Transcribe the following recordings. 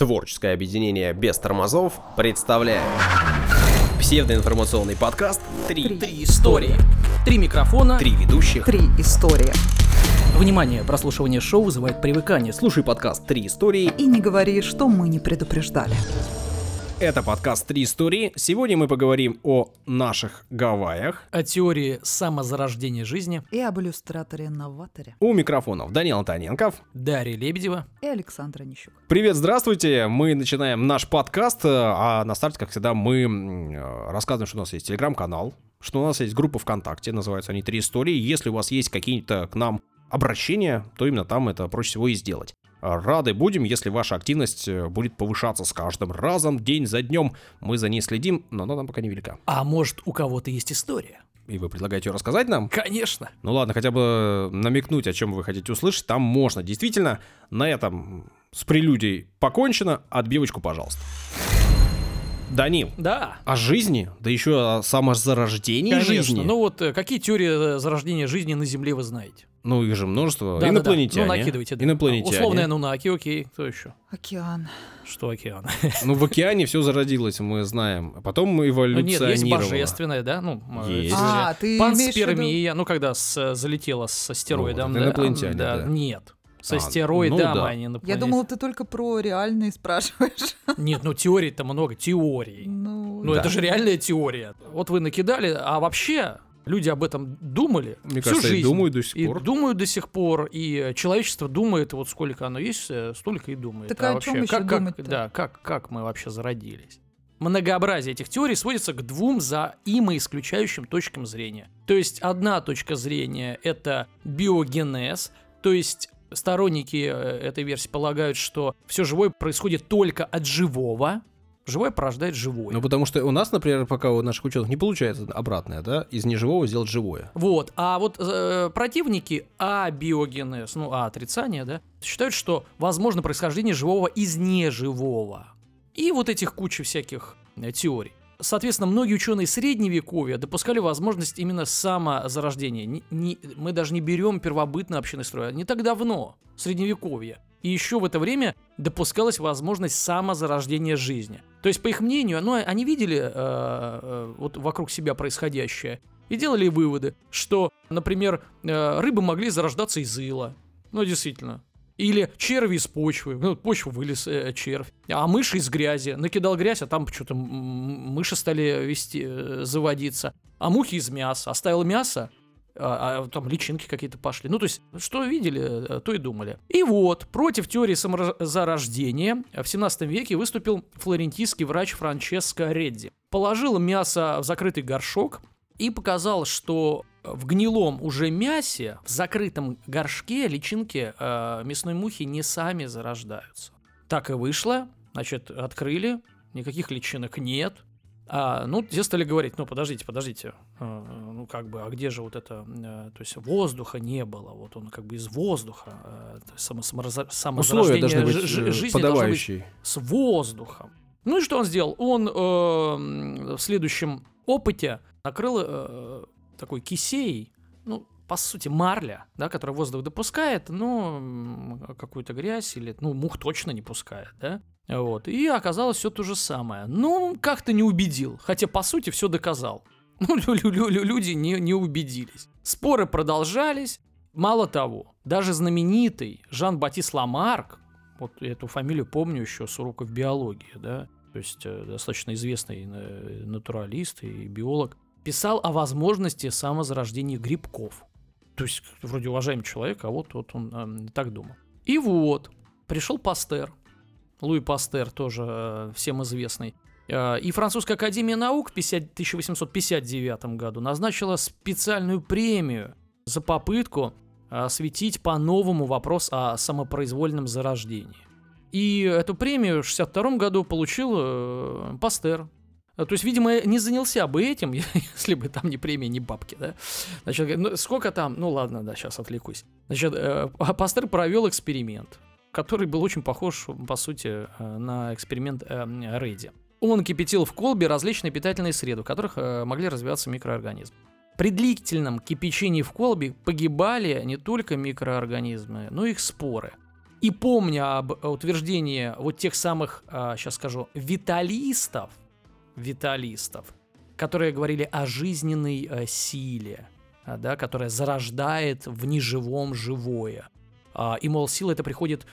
Творческое объединение без тормозов представляет псевдоинформационный подкаст «Три, Три истории. Три микрофона. Три ведущих». Три истории. Внимание, прослушивание шоу вызывает привыкание. Слушай подкаст Три истории. И не говори, что мы не предупреждали. Это подкаст «Три истории». Сегодня мы поговорим о наших Гавайях. о теории самозарождения жизни И об иллюстраторе-новаторе. У микрофонов Данил Антоненков. Дарья Лебедева. И Александра Нищук. Привет, здравствуйте. Мы начинаем наш подкаст, э, а на старте, как всегда, мы э, рассказываем, что у нас есть телеграм-канал, что у нас есть группа ВКонтакте, называются они «Три истории». Если у вас есть какие-то к нам обращения, то именно там это проще всего и сделать. Рады будем, если ваша активность э, будет повышаться с каждым разом, день за днем. Мы за ней следим, но она нам пока не велика. А может, у кого-то есть история? И вы предлагаете ее рассказать нам? Конечно. Ну ладно, хотя бы намекнуть, о чем вы хотите услышать, там можно. Действительно, на этом с прелюдией покончено. Отбивочку, пожалуйста. Данил, Да. о жизни, да еще о самозарождении Конечно. жизни. Ну вот, э, какие теории э, зарождения жизни на Земле вы знаете? Ну, их же множество. Да-да-да. Инопланетяне. Ну, накидывайте. да. Инопланетяне. Условные Нунаки, окей. Кто еще? Океан. Что океан? Ну, в океане все зародилось, мы знаем. А потом Ну, эволюционировало. нет, есть божественное, да? Ну, Есть. А, ты. Панспермия, ну когда с- залетела с астероидом. Вот, да, инопланетяне, да, да. Нет. С А, астероидом, ну да. а не Я инопланетяне. думала, ты только про реальные спрашиваешь. Нет, ну теорий-то много, теорий. Ну, Ну Да. это же реальная теория. Вот вы накидали, а вообще люди об этом думали Мне всю кажется, и жизнь. думают до сих И пор. думают до сих пор, и человечество думает, вот сколько оно есть, э, столько и думает. Так а о вообще, ещё как, как- думать-то? да, как, как мы вообще зародились? Многообразие этих теорий сводится к двум взаимоисключающим точкам зрения. То есть одна точка зрения – это биогенез, то есть сторонники э, этой версии полагают, что все живое происходит только от живого, живое порождает живое. Ну, потому что у нас, например, пока у наших ученых не получается обратное, да, из неживого сделать живое. Вот, а вот э, противники абиогенез, ну, а отрицание, да, считают, что возможно происхождение живого из неживого. И вот этих куча всяких э, теорий. Соответственно, многие ученые средневековья допускали возможность именно самозарождения. Не- не- мы даже не берем первобытный общинный строй, а не так давно, средневековье. И еще в это время допускалась возможность самозарождения жизни. То есть, по их мнению, ну, они видели э, э, вот вокруг себя происходящее и делали выводы, что, например, э, рыбы могли зарождаться из ила. Ну, действительно. Или черви из почвы. Ну, почву вылез э, червь. А мыши из грязи. Накидал грязь, а там что-то мыши стали вести, э, заводиться. А мухи из мяса. Оставил мясо, а, а там личинки какие-то пошли. Ну, то есть, что видели, э, то и думали. И вот, против теории самозарождения в 17 веке выступил флорентийский врач Франческо Редди. Положил мясо в закрытый горшок и показал, что в гнилом уже мясе, в закрытом горшке личинки э, мясной мухи не сами зарождаются. Так и вышло. Значит, открыли, никаких личинок нет. А, ну, здесь стали говорить, ну, подождите, подождите, э, ну, как бы, а где же вот это, э, то есть воздуха не было, вот он как бы из воздуха, э, то есть само, самозарождение должны быть э, жизни должно быть подавающие. с воздухом. Ну и что он сделал? Он э, в следующем опыте накрыл э, такой кисеей, ну, по сути, марля, да, которая воздух допускает, но какую-то грязь или, ну, мух точно не пускает, да. Вот. И оказалось все то же самое. Ну, как-то не убедил. Хотя, по сути, все доказал. Ну, лю- лю- лю- люди не, не убедились. Споры продолжались. Мало того, даже знаменитый Жан-Батист Ламарк, вот эту фамилию помню еще с уроков биологии, да, то есть э, достаточно известный э, натуралист и биолог, писал о возможности самозарождения грибков. То есть, вроде уважаемый человек, а вот, вот он эм, так думал. И вот, пришел Пастер, Луи Пастер, тоже э, всем известный, Э, и Французская академия наук в 50 1859 году назначила специальную премию за попытку осветить по-новому вопрос о самопроизвольном зарождении. И эту премию в 62 году получил э, Пастер. Э, То есть, видимо, не занялся бы этим, если бы там ни премия, ни бабки, да. Значит, ну, сколько там? Ну ладно, да, сейчас отвлекусь. Значит, э, Пастер провел эксперимент, который был очень похож, по сути, э, на эксперимент э, Рейди. Он кипятил в колбе различные питательные среды, в которых э, могли развиваться микроорганизмы. При длительном кипячении в колбе погибали не только микроорганизмы, но и их споры. И помня об утверждении вот тех самых, сейчас скажу, виталистов, виталистов, которые говорили о жизненной силе, да, которая зарождает в неживом живое. А, и, мол, сила это приходит,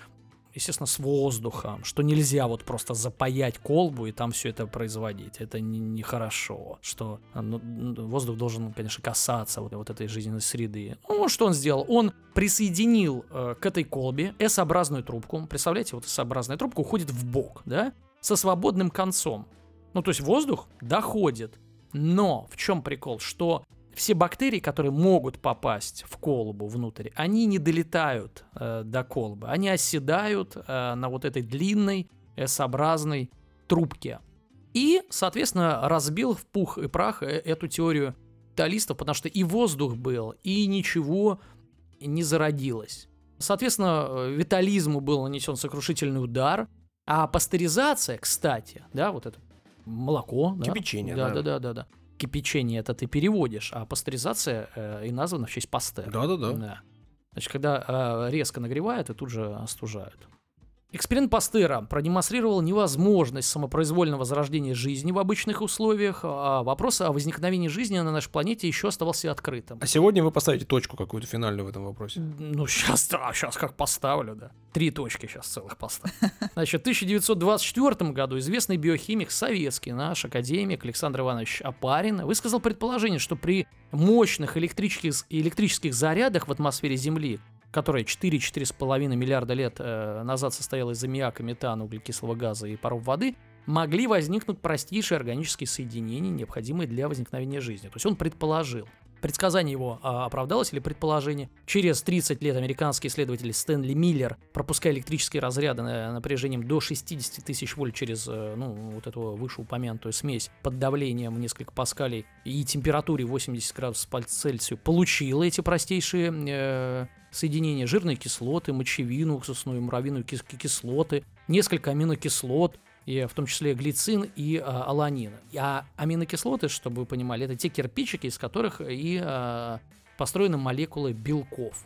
естественно, с воздухом, что нельзя вот просто запаять колбу и там все это производить. Это нехорошо, что а, ну, воздух должен, конечно, касаться вот, вот этой жизненной среды. Ну, что он сделал? Он присоединил э, к этой колбе S-образную трубку. Представляете, вот S-образная трубка уходит в бок, да, со свободным концом. Ну, то есть воздух доходит. Но в чем прикол? Что все бактерии, которые могут попасть в колбу внутрь, они не долетают э, до колбы, они оседают э, на вот этой длинной S-образной трубке. И, соответственно, разбил в пух и прах э, эту теорию талистов, потому что и воздух был, и ничего не зародилось. Соответственно, э, витализму был нанесен сокрушительный удар, а пастеризация, кстати, да, вот это молоко, да? Кипячение, да. да. Да, да, да, да. Кипячение это ты переводишь, а пастеризация э, и названа в честь пастера. Да, да, да. Да. Значит, когда э, резко нагревают и тут же остужают. Эксперимент Пастера продемонстрировал невозможность самопроизвольного зарождения жизни в обычных условиях, а вопрос о возникновении жизни на нашей планете еще оставался открытым. А сегодня вы поставите точку какую-то финальную в этом вопросе. Ну, сейчас, да, сейчас как поставлю, да. Три точки сейчас целых поставлю. Значит, в 1924 году известный биохимик советский, наш академик Александр Иванович Апарин, высказал предположение, что при мощных электрических, электрических зарядах в атмосфере Земли которая 4-4,5 миллиарда лет э, назад состояла из аммиака, метана, углекислого газа и паров воды, могли возникнуть простейшие органические соединения, необходимые для возникновения жизни. То есть он предположил. Предсказание его а, оправдалось или предположение? Через 30 лет американский исследователь Стэнли Миллер, пропуская электрические разряды на, напряжением до 60 тысяч вольт через э, ну, вот эту вышеупомянутую смесь под давлением в несколько паскалей и температуре 80 градусов по Цельсию, получил эти простейшие э, соединения жирные кислоты, мочевину, уксусную, муравьиную кислоты, несколько аминокислот, и в том числе глицин и а, аланин. А аминокислоты, чтобы вы понимали, это те кирпичики, из которых и а, построены молекулы белков.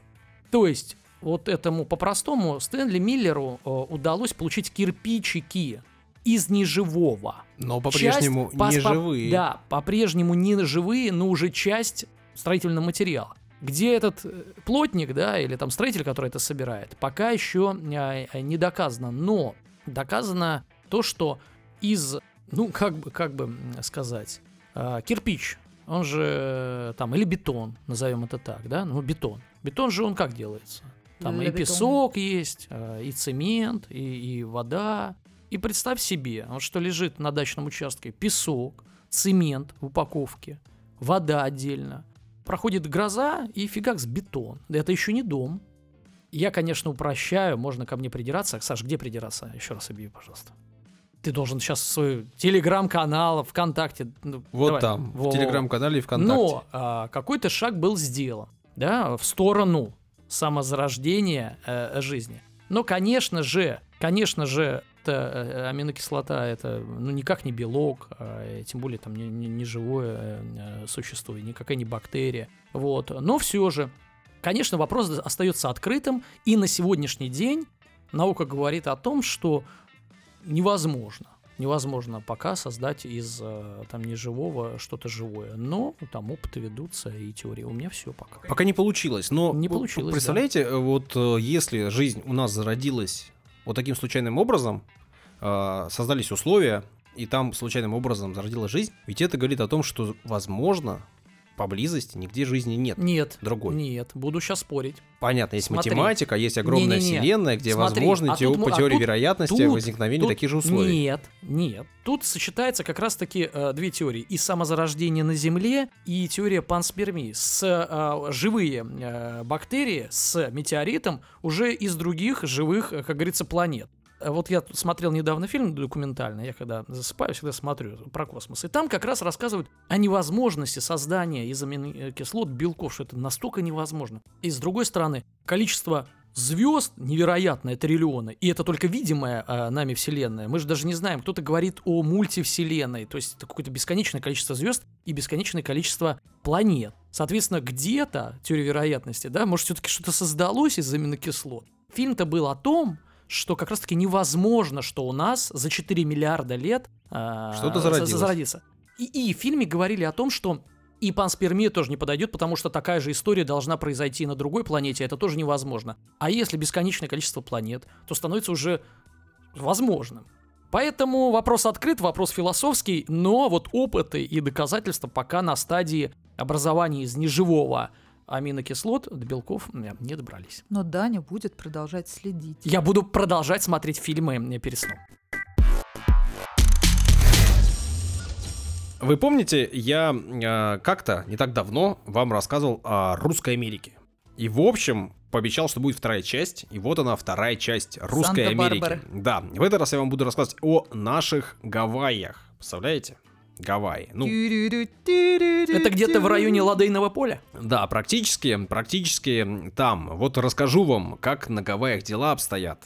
То есть вот этому по-простому Стэнли Миллеру а, удалось получить кирпичики из неживого. Но по-прежнему часть, не живые. Да, по-прежнему не живые, но уже часть строительного материала. Где этот э, плотник, да, или там строитель, который это собирает, пока еще а, не доказано. Но доказано то, что из, ну, как бы, как бы сказать, э, кирпич, он же э, там, или бетон, назовем это так, да, ну, бетон. Бетон же он как делается? Там Для и бетона. песок есть, э, и цемент, и, и вода. И представь себе, вот что лежит на дачном участке, песок, цемент в упаковке, вода отдельно. Проходит гроза и фигакс бетон. Это еще не дом. Я, конечно, упрощаю, можно ко мне придираться. Саш, где придираться? Еще раз объяви, пожалуйста ты должен сейчас свой телеграм-канал, ВКонтакте. Ну, вот давай, там, во, в телеграм-канале и ВКонтакте. Но а, какой-то шаг был сделан, да, в сторону самозарождения э, жизни. Но, конечно же, конечно же, это, э, аминокислота это ну, никак не белок, а, тем более там не, не, не живое э, существо, никакая не бактерия. Вот. Но все же, конечно, вопрос остается открытым, и на сегодняшний день наука говорит о том, что невозможно. Невозможно пока создать из э, там неживого что-то живое. Но там опыты ведутся и теории. У меня все пока. Пока не получилось. Но не получилось. Представляете, да. вот э, если жизнь у нас зародилась вот таким случайным образом, э, создались условия, и там случайным образом зародилась жизнь, ведь это говорит о том, что возможно поблизости нигде жизни нет. Нет. Другой. Нет, буду сейчас спорить. Понятно, есть Смотри. математика, есть огромная Не-не-не. вселенная, где Смотри, возможны а те, тут, по а теории тут, вероятности тут, возникновения тут, таких же условий. Нет, нет. Тут сочетается как раз-таки э, две теории. И самозарождение на Земле, и теория панспермии. С э, живые э, бактерии с метеоритом уже из других живых, э, как говорится, планет. Вот я смотрел недавно фильм документальный, я когда засыпаю, всегда смотрю про космос. И там как раз рассказывают о невозможности создания из аминокислот белков, что это настолько невозможно. И с другой стороны, количество звезд невероятное, триллионы, и это только видимая э, нами Вселенная. Мы же даже не знаем, кто-то говорит о мультивселенной, то есть это какое-то бесконечное количество звезд и бесконечное количество планет. Соответственно, где-то, теория вероятности, да, может, все-таки что-то создалось из аминокислот, Фильм-то был о том, что как раз-таки невозможно, что у нас за 4 миллиарда лет э, Что-то за- зародилось. зародится. И, и в фильме говорили о том, что и панспермия тоже не подойдет, потому что такая же история должна произойти на другой планете, а это тоже невозможно. А если бесконечное количество планет, то становится уже возможным. Поэтому вопрос открыт, вопрос философский, но вот опыты и доказательства пока на стадии образования из неживого аминокислот до белков не добрались. Но Даня будет продолжать следить. Я буду продолжать смотреть фильмы перед сном. Вы помните, я э, как-то не так давно вам рассказывал о Русской Америке. И в общем, пообещал, что будет вторая часть. И вот она, вторая часть Русской. Америки. Да, в этот раз я вам буду рассказывать о наших Гавайях. Представляете? Гавайи. Ну, Это где-то в районе Ладейного поля? да, практически, практически там. Вот расскажу вам, как на Гавайях дела обстоят.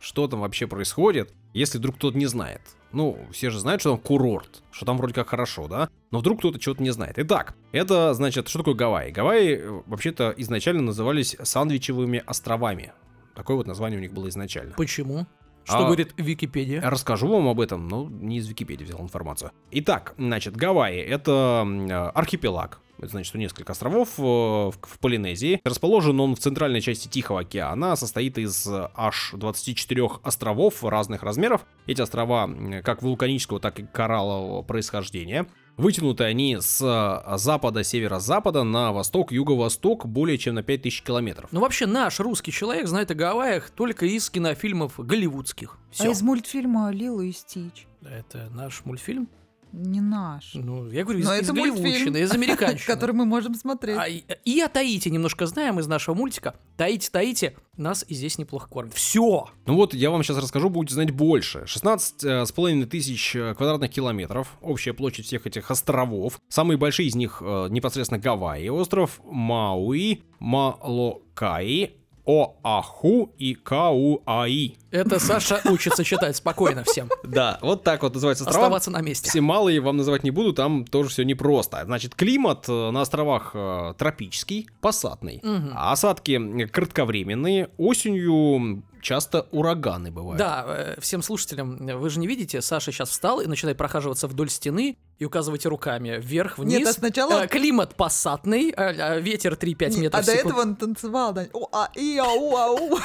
Что там вообще происходит, если вдруг кто-то не знает. Ну, все же знают, что там курорт, что там вроде как хорошо, да? Но вдруг кто-то что-то не знает. Итак, это значит, что такое Гавайи? Гавайи э, вообще-то изначально назывались Сандвичевыми островами. Такое вот название у них было изначально. Почему? Что А- говорит Википедия? Расскажу вам об этом, но не из Википедии взял информацию. Итак, значит, Гавайи — это э, архипелаг. Это значит, что несколько островов э, в, Полинезии. Расположен он в центральной части Тихого океана. Состоит из э, аж 24 островов разных размеров. Эти острова как вулканического, так и кораллового происхождения. Вытянуты они с э, запада, северо-запада на восток, юго-восток более чем на 5000 километров. Ну вообще наш русский человек знает о Гавайях только из кинофильмов голливудских. А Все. из мультфильма Лило и Стич. Это наш мультфильм? Не наш. Ну, я говорю, из, Но из это голливудщины, мультфильм, из американщины. Который мы можем смотреть. А, и, о Таите немножко знаем из нашего мультика. Таите, Таите, нас и здесь неплохо кормят. Все! Ну вот, я вам сейчас расскажу, будете знать больше. 16 э, с половиной тысяч э, квадратных километров, общая площадь всех этих островов. Самые большие из них э, непосредственно Гавайи, остров Мауи, Малокаи, Оаху и Кауаи. Это Саша учится читать спокойно всем. Да, вот так вот называется острова. Оставаться на месте. Все малые вам называть не буду, там тоже все непросто. Значит, климат э, на островах э, тропический, пассатный. Мгм. А осадки кратковременные, осенью часто ураганы бывают. Да, э, всем слушателям, вы же не видите, Саша сейчас встал и начинает прохаживаться вдоль стены и указывать руками вверх-вниз. Нет, а сначала- Э, Климат пассатный, э, э, ветер 3-5 Не, метров а до этого он танцевал. да. О, а, и, а, у, а, у.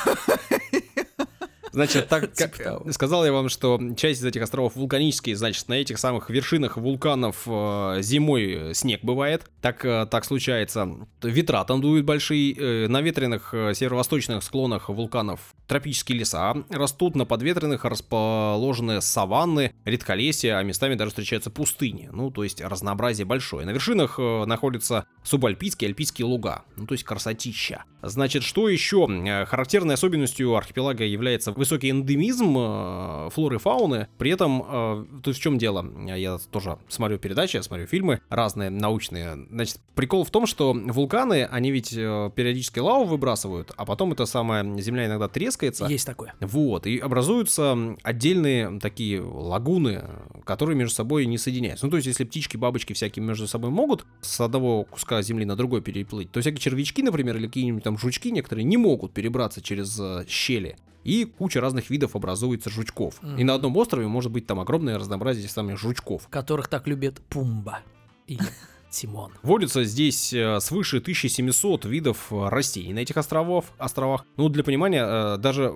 Значит, так как Типа того. э, сказал я вам, что часть из этих островов вулканические, значит, на этих самых вершинах вулканов э, зимой снег бывает. Так, э, так случается. Ветра там дуют большие. э, на ветреных э, северо-восточных склонах вулканов тропические леса растут. На подветренных расположены саванны, редколесья, а местами даже встречаются пустыни. Ну, то есть разнообразие большое. На вершинах э, находятся субальпийские, альпийские луга. Ну, то есть красотища. Значит, что еще? Э, Характерной особенностью архипелага является высокий эндемизм э, флоры и фауны. При этом, то есть в чем дело? Я тоже смотрю передачи, смотрю фильмы разные, научные. Значит, прикол в том, что вулканы, они ведь периодически лаву выбрасывают, а потом эта самая земля иногда трескается. Есть такое. Вот, и образуются отдельные такие лагуны, которые между собой не соединяются. Ну, то есть, если птички, бабочки всякие между собой могут с одного куска земли на другой переплыть, то всякие червячки, например, или какие-нибудь там жучки некоторые не могут перебраться через э, щели. И куча разных видов образуется жучков. И Мгм. на одном острове может быть там огромное разнообразие самих жучков. Которых так любит Пумба и Тимон. Водится здесь э, свыше 1700 видов э, растений на этих островах. островах. Ну, для понимания, э, даже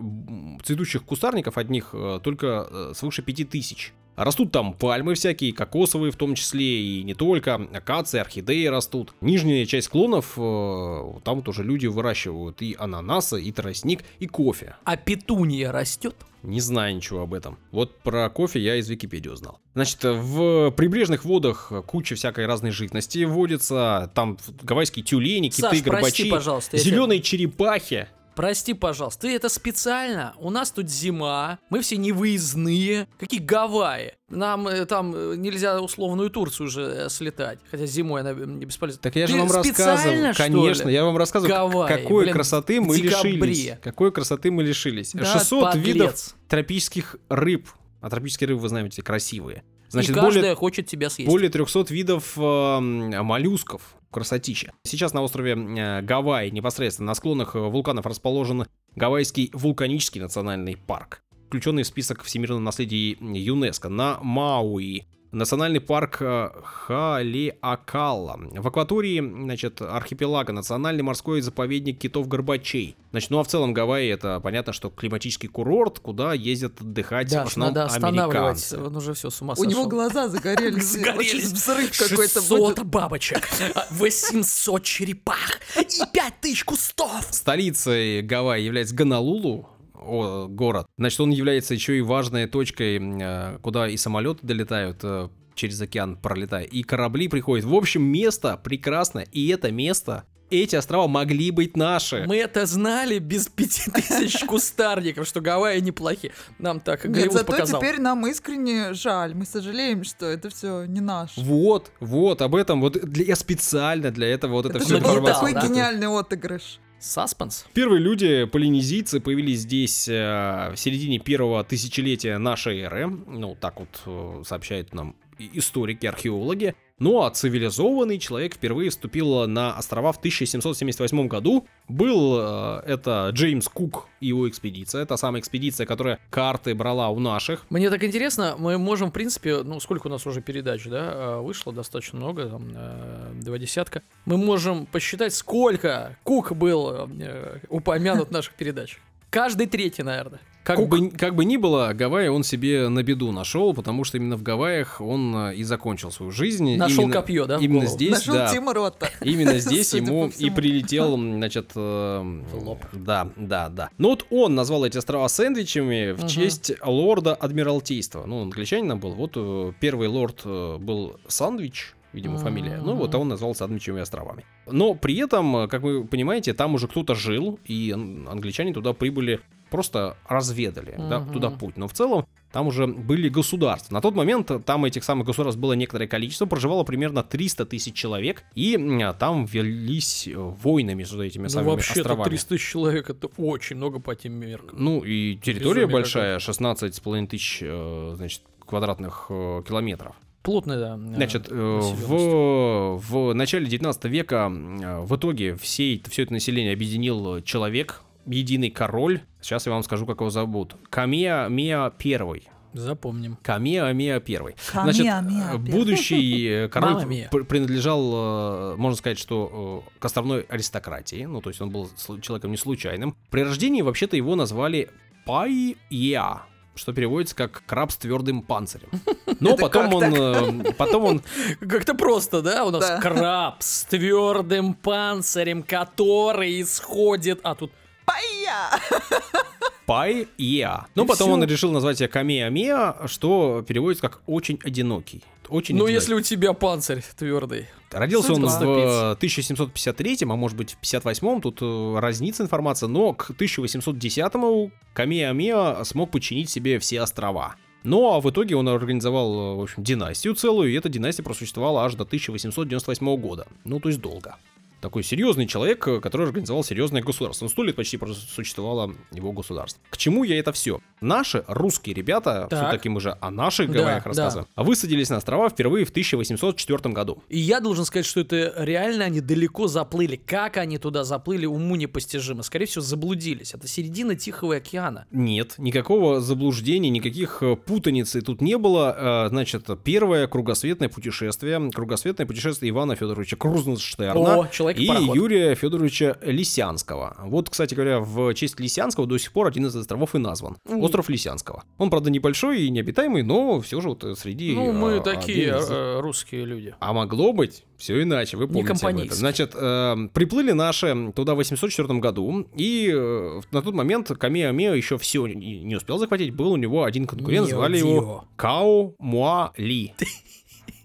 цветущих кустарников одних э, только свыше 5000. Растут там пальмы всякие, кокосовые в том числе, и не только, акации, орхидеи растут. Нижняя часть склонов, э, там вот уже люди выращивают и ананасы, и тростник, и кофе. А петуния растет? Не знаю ничего об этом. Вот про кофе я из Википедии узнал. Значит, в прибрежных водах куча всякой разной живности водится. Там гавайские тюлени, киты, Саш, прости, горбачи, пожалуйста, я тебя- зеленые черепахи. Прости, пожалуйста, ты это специально? У нас тут зима, мы все невыездные. Какие Гавайи? Нам э, там э, нельзя условную Турцию уже э, слетать, хотя зимой она не бесполезна. Так я же Ты вам специально, рассказывал. Конечно, ли? я вам рассказываю, к- Гавайи, какой блин, красоты мы декабре. лишились. Какой красоты мы лишились. Да, 600 подлец. видов тропических рыб. А тропические рыбы, вы знаете, красивые. Значит, и каждая более, хочет тебя съесть. более 300 видов э, моллюсков. Красотища. Сейчас на острове э, Гавайи, непосредственно на склонах э, вулканов, расположен Гавайский вулканический национальный парк, включенный в список всемирного наследия ЮНЕСКо. На Мауи Национальный парк э, Халеакалла. В акватории, значит, архипелага национальный морской заповедник китов-горбачей. Значит, ну а в целом Гавайи это понятно, что климатический курорт, куда ездят отдыхать в Даш, основном надо останавливать. американцы. Он уже все с ума У сошел. него глаза загорелись. Загорелись. Очень взрыв какой-то 600 будет. бабочек, 800 черепах и 5000 кустов. Столицей Гавайи является Гонолулу, о, город. Значит, он является еще и важной точкой, э, куда и самолеты долетают, э, через океан пролетая, и корабли приходят. В общем, место прекрасное, и это место, эти острова могли быть наши. Мы это знали без 5000 кустарников, что Гавайи неплохие. Нам так Нет, Голливуд зато показал. теперь нам искренне жаль. Мы сожалеем, что это все не наше. Вот, вот, об этом, вот для, я специально для этого вот это, Это все был информацию. такой Да. гениальный отыгрыш. Саспенс. Первые люди, полинезийцы, появились здесь э, в середине первого тысячелетия нашей эры. Ну, так вот э, сообщают нам историки, археологи. Ну а цивилизованный человек впервые вступил на острова в 1778 году. Был э, это Джеймс Кук и его экспедиция. Та самая экспедиция, которая карты брала у наших. Мне так интересно, мы можем, в принципе, ну, сколько у нас уже передач, да, э, вышло достаточно много, там, э, два десятка. Мы можем посчитать, сколько Кук был э, упомянут в наших передачах. Каждый третий, наверное. Как Кук. бы, как бы ни было, Гавайи он себе на беду нашел, потому что именно в Гавайях он э, и закончил свою жизнь. Нашел Именно- копье, да, Именно голову? здесь, Нашел да. Тима Рота. Именно здесь ему и прилетел, значит, э, В лоб. Да, да, да. Ну вот он назвал эти острова сэндвичами в Мгм. честь лорда Адмиралтейства. Ну, он англичанин был. Вот э, первый лорд э, был Сандвич, видимо, фамилия. Ну вот, а он назвал Сандвичевыми островами. Но при этом, э, как вы понимаете, там уже кто-то жил, и ан- англичане туда прибыли, просто разведали да, Мгм. туда путь. Но в целом там уже были государства. На тот момент там этих самых государств было некоторое количество, проживало примерно 300 тысяч человек, и м, там велись э, войны между этими Ну, самыми вообще-то островами. 300 тысяч человек, это очень много по тем меркам. Ну и территория Безумие большая, 16,5 тысяч, э, значит, квадратных э, километров. Плотно, да. Значит, в, в начале 19 века в итоге все, все это население объединил человек, единый король. Сейчас я вам скажу, как его зовут. Камеа Меа Первый. Запомним. Камеа Меа Первый. Значит, Камеа-меа э, Первый. будущий э, король мия. принадлежал, э, можно сказать, что к островной аристократии. Ну, то есть он был человеком не случайным. При рождении вообще-то его назвали Пайя что переводится как краб с твердым панцирем. Но Это потом как он, потом он, Как-то просто, да? У нас Да. краб с твердым панцирем, который исходит... А тут Пая! Пай Еа. Но И потом всё. он решил назвать себя Камеа Меа, что переводится как очень одинокий. Очень Ну, одинокий. если у тебя панцирь твердый. Родился он в Поступить. э, 1753, а может быть в 58, тут э, разнится информация, но к 1810-му Камеа смог подчинить себе все острова. Ну а в итоге он организовал, э, в общем, династию целую, и эта династия просуществовала аж до 1898 года. Ну, то есть долго. Такой серьезный человек, э, который организовал серьезное государство. Ну, сто лет почти существовало его государство. К чему я это все? Наши русские ребята, Так. все-таки мы же о наших Да, Гавайях да. рассказываем, высадились на острова впервые в 1804 году. И я должен сказать, что это реально они далеко заплыли. Как они туда заплыли, уму непостижимо. Скорее всего, заблудились. Это середина Тихого океана. Нет, никакого заблуждения, никаких э, путаницы тут не было. Э, Значит, первое кругосветное путешествие, кругосветное путешествие Ивана Федоровича Крузенштерна О, человек и и пароход. Юрия Федоровича Лисянского. Вот, кстати говоря, в честь Лисянского до сих пор один из островов и назван. Остров Лисянского. Он, правда, небольшой и необитаемый, но все же вот среди... Ну, мы э, такие из- русские люди. А могло быть все иначе, вы помните об этом. Значит, э, приплыли наши туда в 804 году, и э, на тот момент Камеа Меа еще все не, не успел захватить, был у него один конкурент, звали его. Као Муа Ли.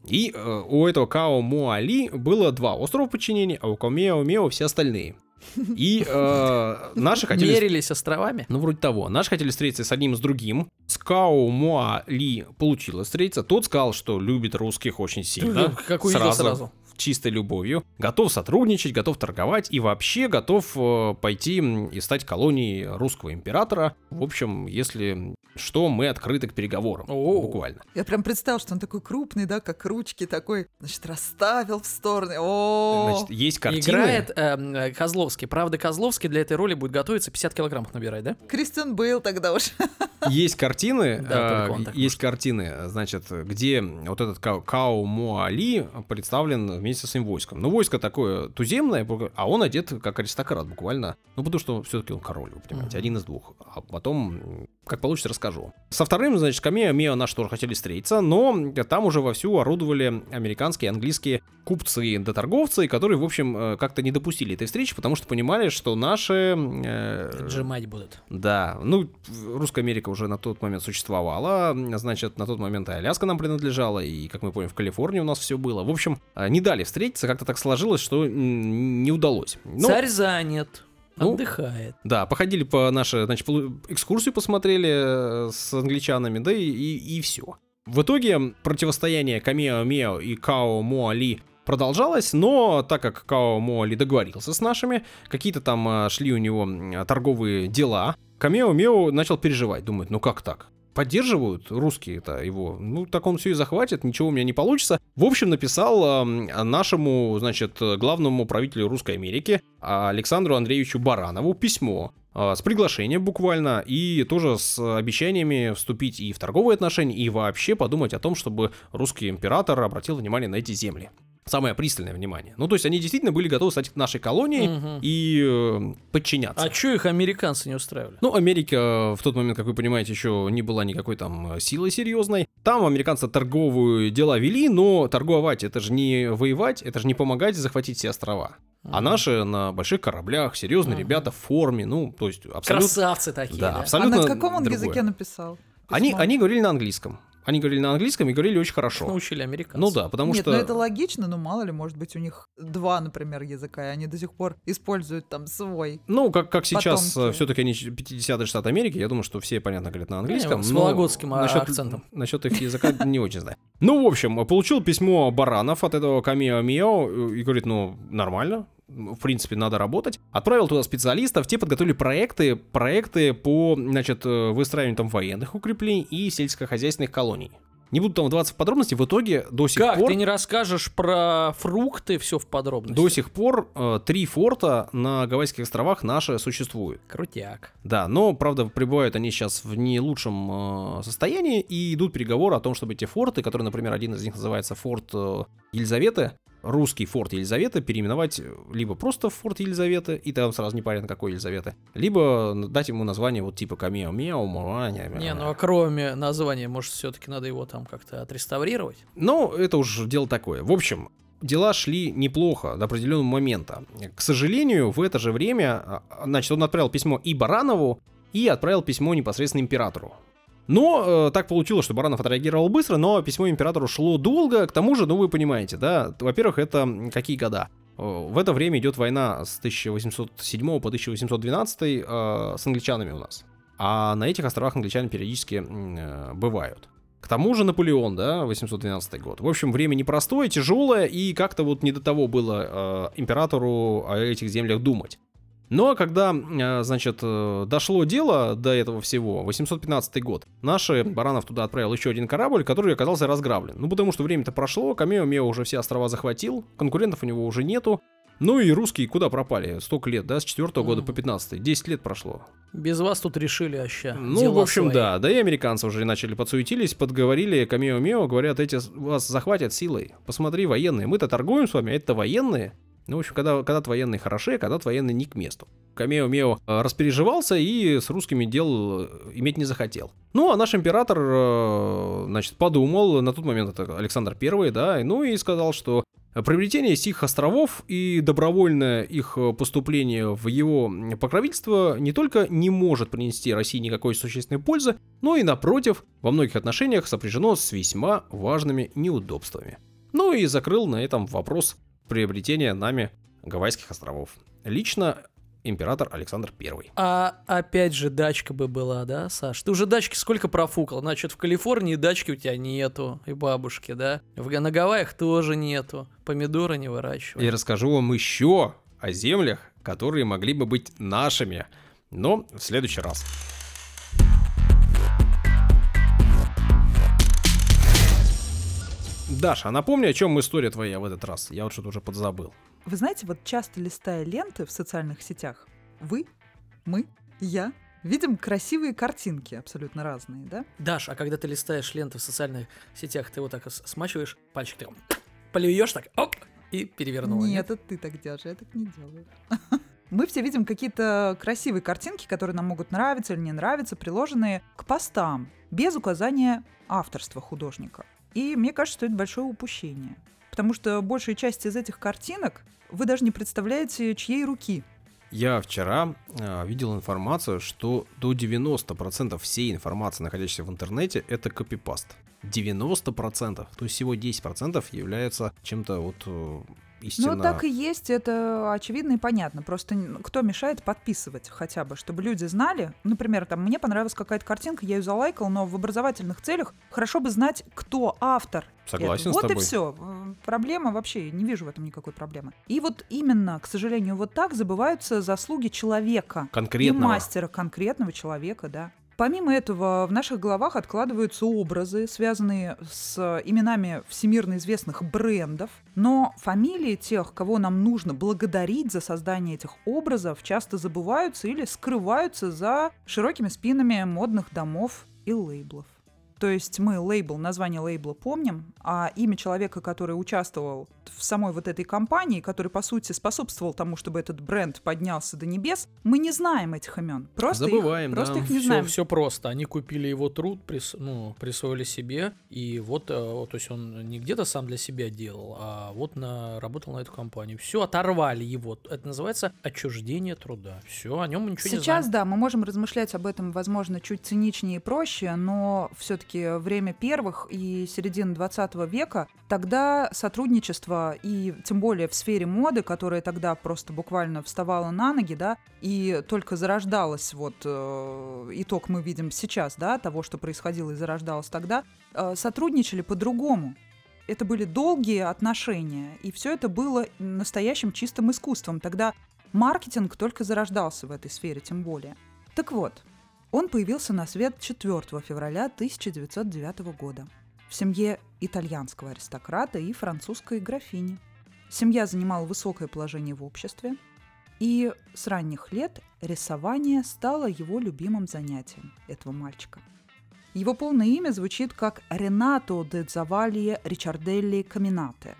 И э, у этого Као Муа Ли было два острова подчинения, а у Камеа Мео все остальные. И э, наши хотели... Мерились островами. Ну, вроде того. Наши хотели встретиться с одним, с другим. С Као Муа Ли получилось встретиться. Тот сказал, что любит русских очень сильно. Как увидел Сразу. сразу. Чистой любовью, готов сотрудничать, готов торговать и вообще готов э, пойти и стать колонией русского императора. В общем, если что, мы открыты к переговорам. О. Буквально. Я прям представил, что он такой крупный, да, как ручки такой, значит, расставил в стороны. О, Значит, есть картины. Играет эм, э, Козловский. Правда, Козловский для этой роли будет готовиться 50 килограммов набирать, да? Кристиан Бейл тогда уж. Есть картины, Да, э, только он так есть картины, значит, где вот этот Ка- Као Муали представлен вместе со своим войском. Ну, войско такое туземное, а он одет как аристократ буквально. Ну, потому что все-таки он король, вы понимаете, Мгм. один из двух. А потом, как получится, расскажу. Со вторым, значит, Камео Мео наши тоже хотели встретиться, но там уже вовсю орудовали американские, английские купцы да торговцы, которые, в общем, э, как-то не допустили этой встречи, потому что понимали, что наши... э, Отжимать будут. да, ну, Русская Америка уже на тот момент существовала, значит, на тот момент и Аляска нам принадлежала, и, как мы помним, в Калифорнии у нас все было. В общем, э, не дали встретиться, как-то так сложилось, что не удалось. Ну, Царь занят. ну, Отдыхает. Да, походили по нашей, значит, экскурсию посмотрели э, с англичанами, да и, и, все. В итоге противостояние Камео Мео и Као Муали продолжалось, но так как Као Муали договорился с нашими, какие-то там а, шли у него торговые дела, Камео Мео начал переживать, думает, ну как так? Поддерживают русские-то его, ну так он все и захватит, ничего у меня не получится. В общем, написал ам, нашему, значит, главному правителю Русской Америки Александру Андреевичу Баранову письмо, а, с приглашением буквально, и тоже с обещаниями вступить и в торговые отношения, и вообще подумать о том, чтобы русский император обратил внимание на эти земли. Самое пристальное внимание. Ну, то есть они действительно были готовы стать нашей колонией Мгм. и э, подчиняться. А чё их американцы не устраивали? Ну, Америка в тот момент, как вы понимаете, еще не была никакой там э, силой серьезной. Там американцы торговые дела вели, но торговать это же не воевать, это же не помогать захватить все острова. А наши на больших кораблях, серьезные Мгм. ребята в форме, ну, то есть абсолютно... Красавцы такие, Да, да. абсолютно а на каком он другое. языке написал? Они, они говорили на английском. Они говорили на английском и говорили очень хорошо. Научили американцев. Ну да, потому Нет, что... ну это логично, но мало ли, может быть, у них два, например, языка, и они до сих пор используют там свой. Ну, как, как сейчас Потомки. все-таки они 50-й штат Америки, я думаю, что все, понятно, говорят на английском. Не, с вологодским, а, насчет- акцентом. Насчет их языка не очень знаю. Ну, в общем, получил письмо Баранов от этого Камео Мио и говорит, ну, нормально, в принципе, надо работать. Отправил туда специалистов, те подготовили проекты, проекты по, значит, э, выстраиванию там военных укреплений и сельскохозяйственных колоний. Не буду там вдаваться в подробности, в итоге до сих Как, пор... ты не расскажешь про фрукты, все в подробности? До сих пор э, три форта на Гавайских островах наши существуют. Крутяк. Да, но, правда, пребывают они сейчас в не лучшем э, состоянии, и идут переговоры о том, чтобы эти форты, которые, например, один из них называется форт э, Елизаветы, русский форт Елизаветы, переименовать либо просто в форт Елизаветы, и там сразу непонятно какой Елизаветы, либо дать ему название вот типа Камео Мео, Муаня. Не, ну а кроме названия, может, все-таки надо его там как-то отреставрировать? Ну, это уж дело такое. В общем, дела шли неплохо до определенного момента. К сожалению, в это же время, а, значит, он отправил письмо и Баранову, и отправил письмо непосредственно императору. Но э, так получилось, что Баранов отреагировал быстро, но письмо императору шло долго. К тому же, ну вы понимаете, да, во-первых, это какие года? Э, В это время идет война с 1807 по 1812 э, с англичанами у нас. А на этих островах англичане периодически э, бывают. К тому же Наполеон, да, 812 год. В общем, время непростое, тяжелое, и как-то вот не до того было э, императору о этих землях думать. Но когда, э, значит, э, дошло дело до этого всего, 815 год, наши Баранов туда отправил еще один корабль, который оказался разграблен. Ну, потому что время-то прошло, Камео Мео уже все острова захватил, конкурентов у него уже нету. Ну и русские куда пропали? Столько лет, да, с 4 года Мгм. по 15 10 лет прошло. Без вас тут решили оща. Ну, дела в общем, свои. да. Да и американцы уже начали подсуетились, подговорили Камео Мео, говорят, эти вас захватят силой. Посмотри, военные, мы-то торгуем с вами, а это военные. Ну, в общем, когда, когда военные хороши, а когда военные не к месту. Камео Мео э, распереживался и с русскими дел э, иметь не захотел. Ну, а наш император, э, значит, подумал, на тот момент это Александр I, да, ну и сказал, что Приобретение сих островов и добровольное их поступление в его покровительство не только не может принести России никакой существенной пользы, но и напротив, во многих отношениях сопряжено с весьма важными неудобствами. Ну и закрыл на этом вопрос приобретения нами Гавайских островов. Лично император Александр I. А опять же дачка бы была, да, Саш? Ты уже дачки сколько профукал? Значит, в Калифорнии дачки у тебя нету, и бабушки, да? В, на Гавайях тоже нету. Помидоры не И выращивают. расскажу вам еще о землях, которые могли бы быть нашими, но в следующий раз. Даша, а напомни, о чем история твоя в этот раз. Я вот что-то уже подзабыл. Вы знаете, вот часто листая ленты в социальных сетях, вы, мы, я видим красивые картинки, абсолютно разные, да? Даш, а когда ты листаешь ленты в социальных сетях, ты вот так смачиваешь пальчик, ты плюешь так, оп, и перевернула. Нет, это ты так делаешь, я так не делаю. Мы все видим какие-то красивые картинки, которые нам могут нравиться или не нравиться, приложенные к постам, без указания авторства художника. И мне кажется, что это большое упущение. Потому что большая часть из этих картинок вы даже не представляете, чьей руки. Я вчера э, видел информацию, что до 90% всей информации, находящейся в интернете, это копипаст. 90%, то есть всего 10% является чем-то вот истинно... Ну, так и есть, это очевидно и понятно. Просто кто мешает подписывать хотя бы, чтобы люди знали. Например, там мне понравилась какая-то картинка, я ее залайкал, но в образовательных целях хорошо бы знать, кто автор. Согласен этого. с вот тобой. и все. Проблема вообще, не вижу в этом никакой проблемы. И вот именно, к сожалению, вот так забываются заслуги человека. И Конкретного. мастера конкретного человека, да. Помимо этого, в наших головах откладываются образы, связанные с именами всемирно известных брендов, но фамилии тех, кого нам нужно благодарить за создание этих образов, часто забываются или скрываются за широкими спинами модных домов и лейблов. То есть мы лейбл, название лейбла помним, а имя человека, который участвовал в самой вот этой компании, который, по сути, способствовал тому, чтобы этот бренд поднялся до небес, мы не знаем этих имен. Просто Забываем, их, просто да. их не все, знаем. все просто. Они купили его труд, прис- ну, присвоили себе, и вот, э, вот, то есть он не где-то сам для себя делал, а вот на, работал на эту компанию. Все, оторвали его. Это называется отчуждение труда. Все, о нем мы ничего не Сейчас, знаем. да, мы можем размышлять об этом, возможно, чуть циничнее и проще, но все-таки время первых и середины 20 века, тогда сотрудничество, и тем более в сфере моды, которая тогда просто буквально вставала на ноги, да, и только зарождалась, вот э, итог мы видим сейчас, да, того, что происходило и зарождалось тогда, э, сотрудничали по-другому. Это были долгие отношения, и все это было настоящим чистым искусством. Тогда маркетинг только зарождался в этой сфере, тем более. Так вот, он появился на свет 4 февраля 1909 года в семье итальянского аристократа и французской графини. Семья занимала высокое положение в обществе, и с ранних лет рисование стало его любимым занятием этого мальчика. Его полное имя звучит как Ренато де Завалье Ричарделли Каминате,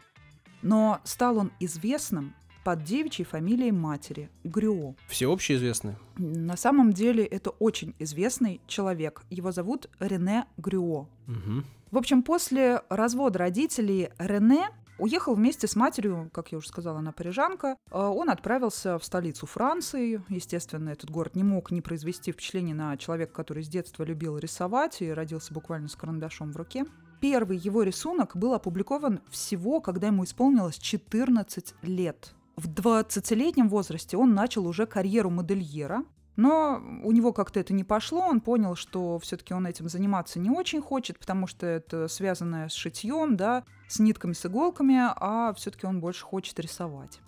но стал он известным под девичьей фамилией матери Грюо. Все общеизвестные. На самом деле это очень известный человек. Его зовут Рене Грюо. Мгм. В общем, после развода родителей Рене уехал вместе с матерью, как я уже сказала, она парижанка. Э, Он отправился в столицу Франции. Естественно, этот город не мог не произвести впечатление на человека, который с детства любил рисовать и родился буквально с карандашом в руке. Первый его рисунок был опубликован всего, когда ему исполнилось 14 лет. В 20-летнем возрасте он начал уже карьеру модельера, но у него как-то это не пошло, он понял, что все-таки он этим заниматься не очень хочет, потому что это связано с шитьем, да, с нитками, с иголками, а все-таки он больше хочет рисовать.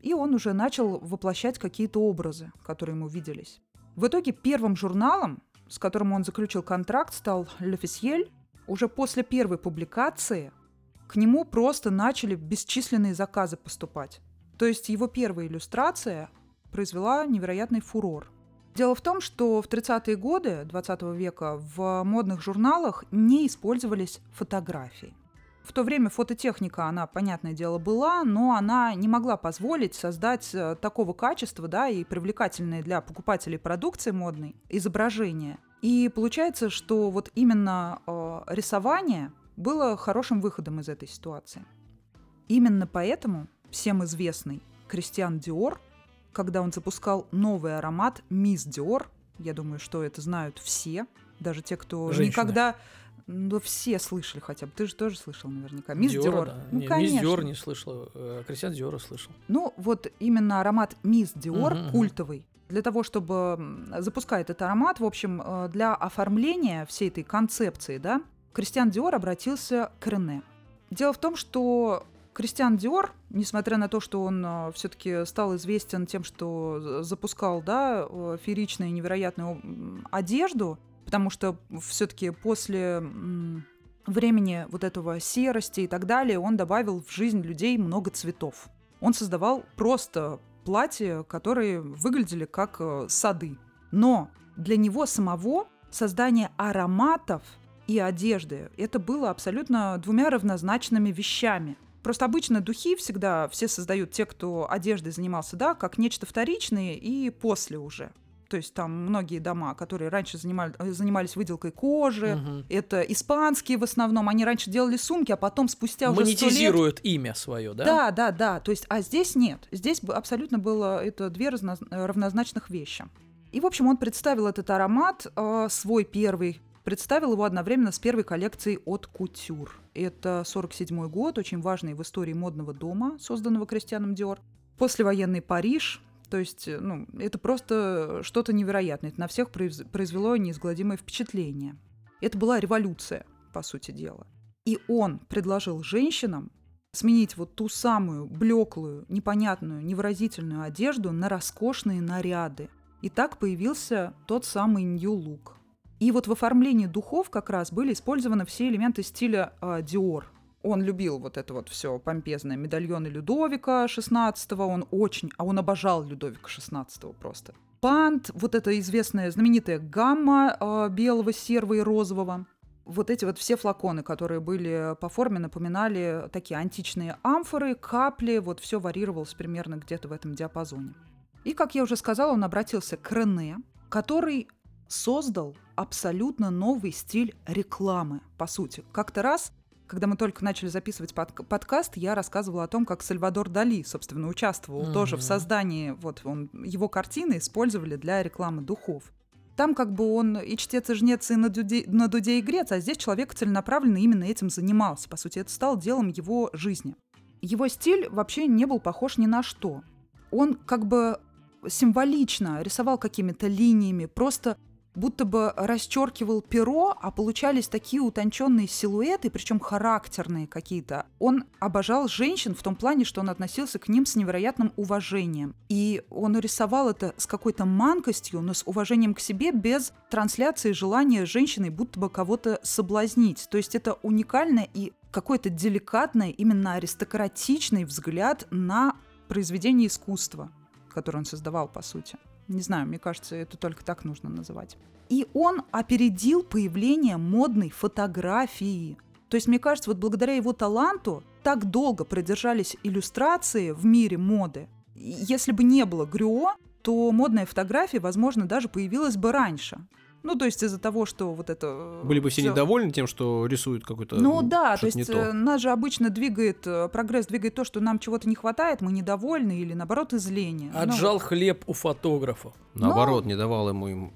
И он уже начал воплощать какие-то образы, которые ему виделись. В итоге первым журналом, с которым он заключил контракт, стал «Le Officiel». Уже после первой публикации к нему просто начали бесчисленные заказы поступать. То есть его первая иллюстрация произвела невероятный фурор. Дело в том, что в 30-е годы 20 века в модных журналах не использовались фотографии. В то время фототехника, она, понятное дело, была, но она не могла позволить создать э, такого качества, да, и привлекательные для покупателей продукции модной изображения. И получается, что вот именно э, рисование было хорошим выходом из этой ситуации. Именно поэтому всем известный Кристиан Диор, когда он запускал новый аромат Мисс Диор, я думаю, что это знают все, даже те, кто Женщины. никогда Ну, все слышали хотя бы. Ты же тоже слышал наверняка. Мисс Диора, Диор. да. Ну, Не, конечно. Мисс Диор не слышала, э, Кристиан Диора слышал. Ну, вот именно аромат Мисс Диор мгм. культовый. Для того, чтобы запускать этот аромат, в общем, э, для оформления всей этой концепции, да, Кристиан Диор обратился к Рене. Дело в том, что Кристиан Диор, несмотря на то, что он все-таки стал известен тем, что запускал, да, э, фееричную, невероятную одежду, потому что все-таки после времени вот этого серости и так далее, он добавил в жизнь людей много цветов. Он создавал просто платья, которые выглядели как э, сады. Но для него самого создание ароматов и одежды это было абсолютно двумя равнозначными вещами. Просто обычно духи всегда все создают те, кто одеждой занимался, да, как нечто вторичное и после уже. То есть там многие дома, которые раньше занимали- э, занимались выделкой кожи, Мгм. это испанские в основном, они раньше делали сумки, а потом спустя уже сто лет Монетизируют имя свое, да? да, да, да. То есть, а здесь нет. Здесь абсолютно было это две разно- э, равнозначных вещи. И, в общем, он представил этот аромат, э, свой первый, представил его одновременно с первой коллекцией от Кутюр. Это 47 год, очень важный в истории модного дома, созданного Кристианом Диор. Послевоенный Париж, то есть, э, ну, это просто что-то невероятное. Это на всех произ- произвело неизгладимое впечатление. Это была революция, по сути дела. И он предложил женщинам сменить вот ту самую блеклую, непонятную, невыразительную одежду на роскошные наряды. И так появился тот самый New Look. И вот в оформлении духов как раз были использованы все элементы стиля а, Dior. Он любил вот это вот все помпезное. Медальоны Людовика XVI, он очень, а он обожал Людовика XVI просто. Пант, вот эта известная знаменитая гамма а, белого, серого и розового вот эти вот все флаконы, которые были по форме, напоминали такие античные амфоры, капли, вот все варьировалось примерно где-то в этом диапазоне. И, как я уже сказала, он обратился к Рене, который создал абсолютно новый стиль рекламы, по сути. Как-то раз, когда мы только начали записывать подк- подкаст, я рассказывала о том, как Сальвадор Дали, собственно, участвовал тоже в создании, вот он, его картины использовали для рекламы духов. Там как бы он и чтец, и жнец, и на дуде, на дуде и грец, а здесь человек целенаправленно именно этим занимался. По сути, это стало делом его жизни. Его стиль вообще не был похож ни на что. Он как бы символично рисовал какими-то линиями, просто будто бы расчеркивал перо, а получались такие утонченные силуэты, причем характерные какие-то. Он обожал женщин в том плане, что он относился к ним с невероятным уважением. И он рисовал это с какой-то манкостью, но с уважением к себе, без трансляции желания женщины будто бы кого-то соблазнить. То есть это уникальное и какой-то деликатный, именно аристократичный взгляд на произведение искусства, которое он создавал, по сути. Не знаю, мне кажется, это только так нужно называть. И он опередил появление модной фотографии. То есть, мне кажется, вот благодаря его таланту так долго продержались иллюстрации в мире моды. Если бы не было Грюо, то модная фотография, возможно, даже появилась бы раньше. Ну, то есть из-за того, что вот это... э, Были бы все всё- недовольны тем, что рисуют какой-то... ну да, то есть то. э, нас же обычно двигает, э, прогресс двигает то, что нам чего-то не хватает, мы недовольны или наоборот изление. Ну, Отжал хлеб у фотографов. Наоборот, не давал ему им.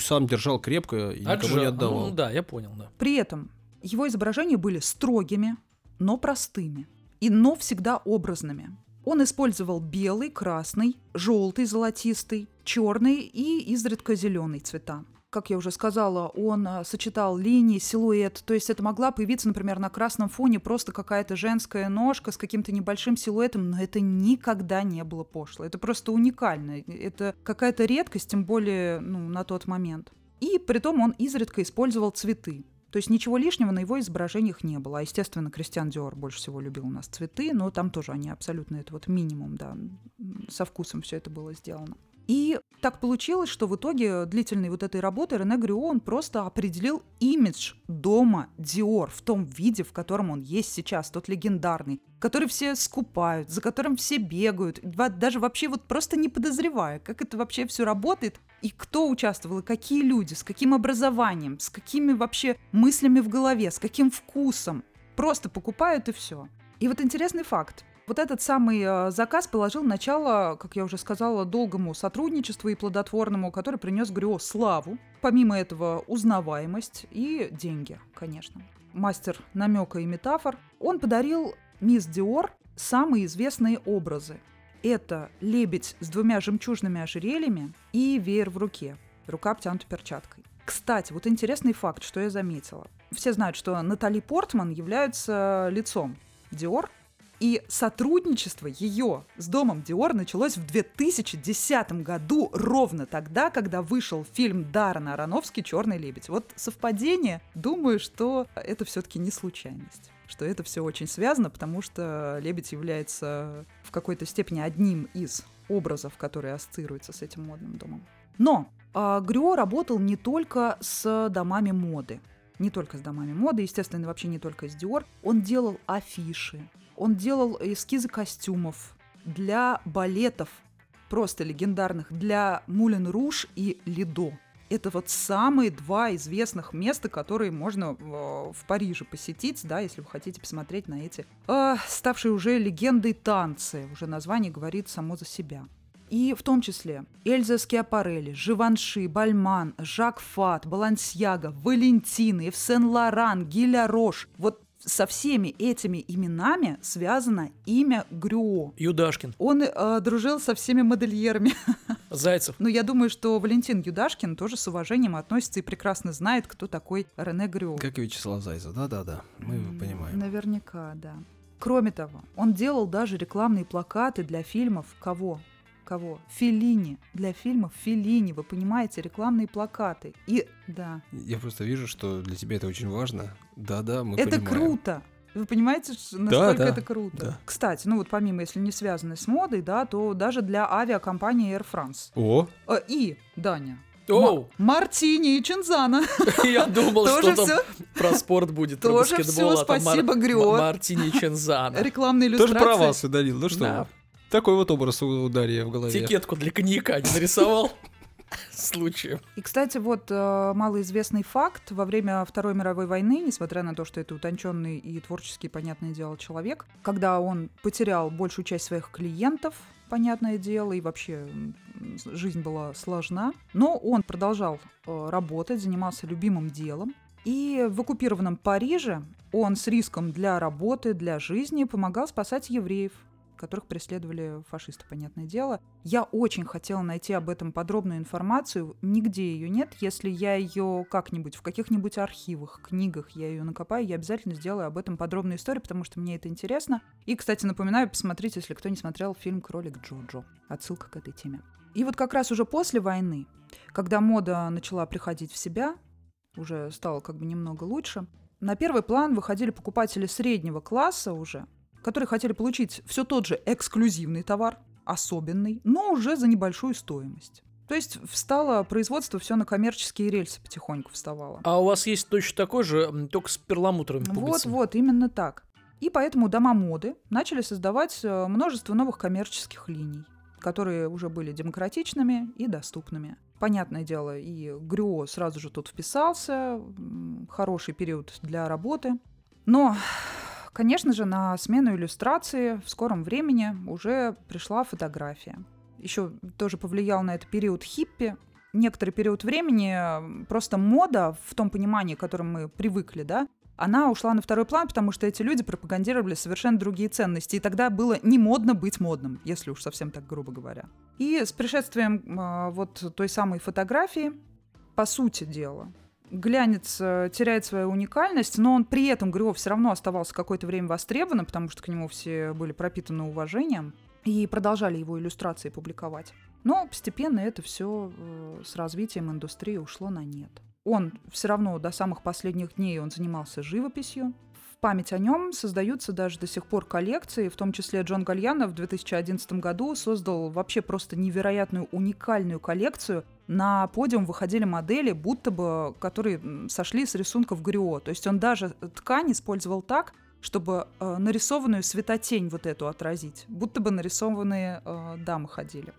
Сам держал крепко и никому Отжал. не отдавал. Ну, да, я понял, да. При этом его изображения были строгими, но простыми, и но всегда образными. Он использовал белый, красный, желтый, золотистый, черный и изредка зеленый цвета. Как я уже сказала, он а, сочетал линии, силуэт, то есть это могла появиться, например, на красном фоне просто какая-то женская ножка с каким-то небольшим силуэтом, но это никогда не было пошло. Это просто уникально. Это какая-то редкость, тем более ну, на тот момент. И при том он изредка использовал цветы. То есть ничего лишнего на его изображениях не было. А, естественно, Кристиан Диор больше всего любил у нас цветы, но там тоже они абсолютно, это вот минимум, да, со вкусом все это было сделано. И так получилось, что в итоге длительной вот этой работы Рене Грюо, он просто определил имидж дома Диор в том виде, в котором он есть сейчас, тот легендарный, который все скупают, за которым все бегают, даже вообще вот просто не подозревая, как это вообще все работает, и кто участвовал, и какие люди, с каким образованием, с какими вообще мыслями в голове, с каким вкусом. Просто покупают и все. И вот интересный факт. Вот этот самый э, заказ положил начало, как я уже сказала, долгому сотрудничеству и плодотворному, который принес Грё славу. Помимо этого, узнаваемость и деньги, конечно. Мастер намека и метафор. Он подарил мисс Диор самые известные образы. Это лебедь с двумя жемчужными ожерельями и веер в руке. Рука обтянута перчаткой. Кстати, вот интересный факт, что я заметила. Все знают, что Натали Портман является лицом Диор, и сотрудничество ее с домом Диор началось в 2010 году, ровно тогда, когда вышел фильм Даррена Аронофски «Черный лебедь». Вот совпадение, думаю, что это все-таки не случайность что это все очень связано, потому что лебедь является в какой-то степени одним из образов, которые ассоциируются с этим модным домом. Но э, Грё работал не только с домами моды, не только с домами моды, естественно, вообще не только с Dior. Он делал афиши, он делал эскизы костюмов для балетов, просто легендарных, для Мулен Руш и Лидо. Это вот самые два известных места, которые можно в, в Париже посетить, да, если вы хотите посмотреть на эти э, ставшие уже легендой танцы. Уже название говорит само за себя. И в том числе Эльза Скиапарелли, Живанши, Бальман, Жак Фат, Балансьяга, Валентина, Ев Сен-Лоран, Гиля Рош. Вот со всеми этими именами связано имя Грюо. Юдашкин. Он э, дружил со всеми модельерами. Зайцев. Но я думаю, что Валентин Юдашкин тоже с уважением относится и прекрасно знает, кто такой Рене Грюо. Как и Вячеслав Зайцев, да-да-да, мы М, понимаем. Наверняка, да. Кроме того, он делал даже рекламные плакаты для фильмов кого? Кого? Филини. Для фильмов Филини, вы понимаете, рекламные плакаты. И да, Я просто вижу, что для тебя это очень важно. Да-да, мы это понимаем. круто. Вы понимаете, насколько да, это круто? да. Кстати, ну вот помимо, если не связанной с модой, да, то даже для авиакомпании Air France. О, Э, И, Даня, Оу, Ма- Мартини и Чинзана. я думал, Тоже что там все про спорт будет, про Тоже баскетбол, а там Мар- спасибо, Грё. М- Мартини Чензана. рекламные тоже иллюстрации. про вас, Данил, ну что Да. Такой вот образ у Дарьи в голове. Этикетку для коньяка не нарисовал. Случаем. И, кстати, вот э, малоизвестный факт. Во время Второй мировой войны, несмотря на то, что это утонченный и творческий, понятное дело, человек, когда он потерял большую часть своих клиентов, понятное дело, и вообще жизнь была сложна, но он продолжал э, работать, занимался любимым делом. И в оккупированном Париже он с риском для работы, для жизни помогал спасать евреев, которых преследовали фашисты, понятное дело. Я очень хотела найти об этом подробную информацию. Нигде ее нет. Если я ее как-нибудь в каких-нибудь архивах, книгах я ее накопаю, я обязательно сделаю об этом подробную историю, потому что мне это интересно. И, кстати, напоминаю, посмотрите, если кто не смотрел фильм «Кролик Джоджо». Отсылка к этой теме. И вот как раз уже после войны, когда мода начала приходить в себя, уже стало как бы немного лучше, на первый план выходили покупатели среднего класса уже, которые хотели получить все тот же эксклюзивный товар, особенный, но уже за небольшую стоимость. То есть встало производство все на коммерческие рельсы потихоньку вставало. А у вас есть точно такой же, только с перламутровыми пуговицами. вот, именно так. И поэтому дома моды начали создавать э, множество новых коммерческих линий, которые уже были демократичными и доступными. Понятное дело, и Грюо сразу же тут вписался, хороший период для работы. Но, конечно же, на смену иллюстрации в скором времени уже пришла фотография. Еще тоже повлиял на это период хиппи. Некоторый период времени м, просто мода в том понимании, к которому мы привыкли, да, она ушла на второй план, потому что эти люди пропагандировали совершенно другие ценности. И тогда было не модно быть модным, если уж совсем так грубо говоря. И с пришествием а, вот той самой фотографии, по сути дела, глянец э, теряет свою уникальность, но он при этом, Грёв, все равно оставался какое-то время востребованным, потому что к нему все были пропитаны уважением и продолжали его иллюстрации публиковать. Но постепенно это все с развитием индустрии ушло на нет. Он все равно до самых последних дней он занимался живописью. Память о нем создаются даже до сих пор коллекции, в том числе Джон Гальяно в 2011 году создал вообще просто невероятную уникальную коллекцию. На подиум выходили модели, будто бы, которые сошли с рисунков Грио. То есть он даже ткань использовал так, чтобы э, нарисованную светотень вот эту отразить, будто бы нарисованные э, дамы ходили.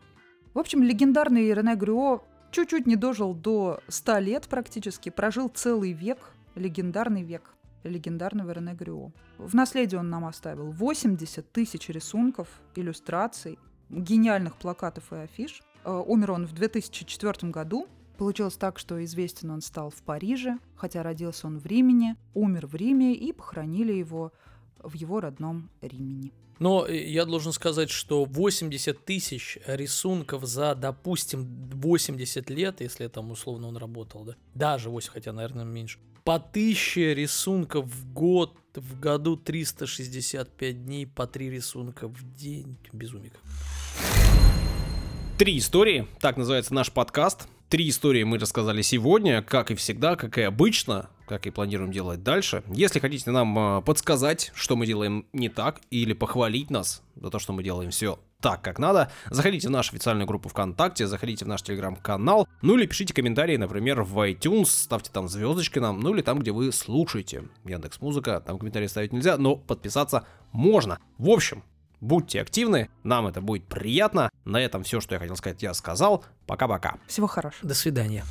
В общем, легендарный Рене Грюо чуть-чуть не дожил до 100 лет практически, прожил целый век, легендарный век. Легендарного Рене Грюо. В наследие он нам оставил 80 тысяч рисунков, иллюстраций, гениальных плакатов и афиш. Э, умер он в 2004 году. Получилось так, что известен он стал в Париже, хотя родился он в Риме, умер в Риме и похоронили его в его родном Римени. Но э, я должен сказать, что 80 тысяч рисунков за, допустим, 80 лет, если там условно он работал, да, даже 8, хотя, наверное, меньше, по 1000 рисунков в год, в году 365 дней, по 3 рисунка в день. Безумие. Три истории, так называется наш подкаст. Три истории мы рассказали сегодня, как и всегда, как и обычно, как и планируем делать дальше. Если хотите нам э, подсказать, что мы делаем не так, или похвалить нас за то, что мы делаем все так, как надо, заходите в нашу официальную группу ВКонтакте, заходите в наш телеграм-канал, ну или пишите комментарии, например, в iTunes, ставьте там звездочки нам, ну или там, где вы слушаете. Яндекс Музыка, там комментарии ставить нельзя, но подписаться можно. В общем, Будьте активны, нам это будет приятно. На этом все, что я хотел сказать, я сказал. Пока-пока. Всего хорошего. До свидания.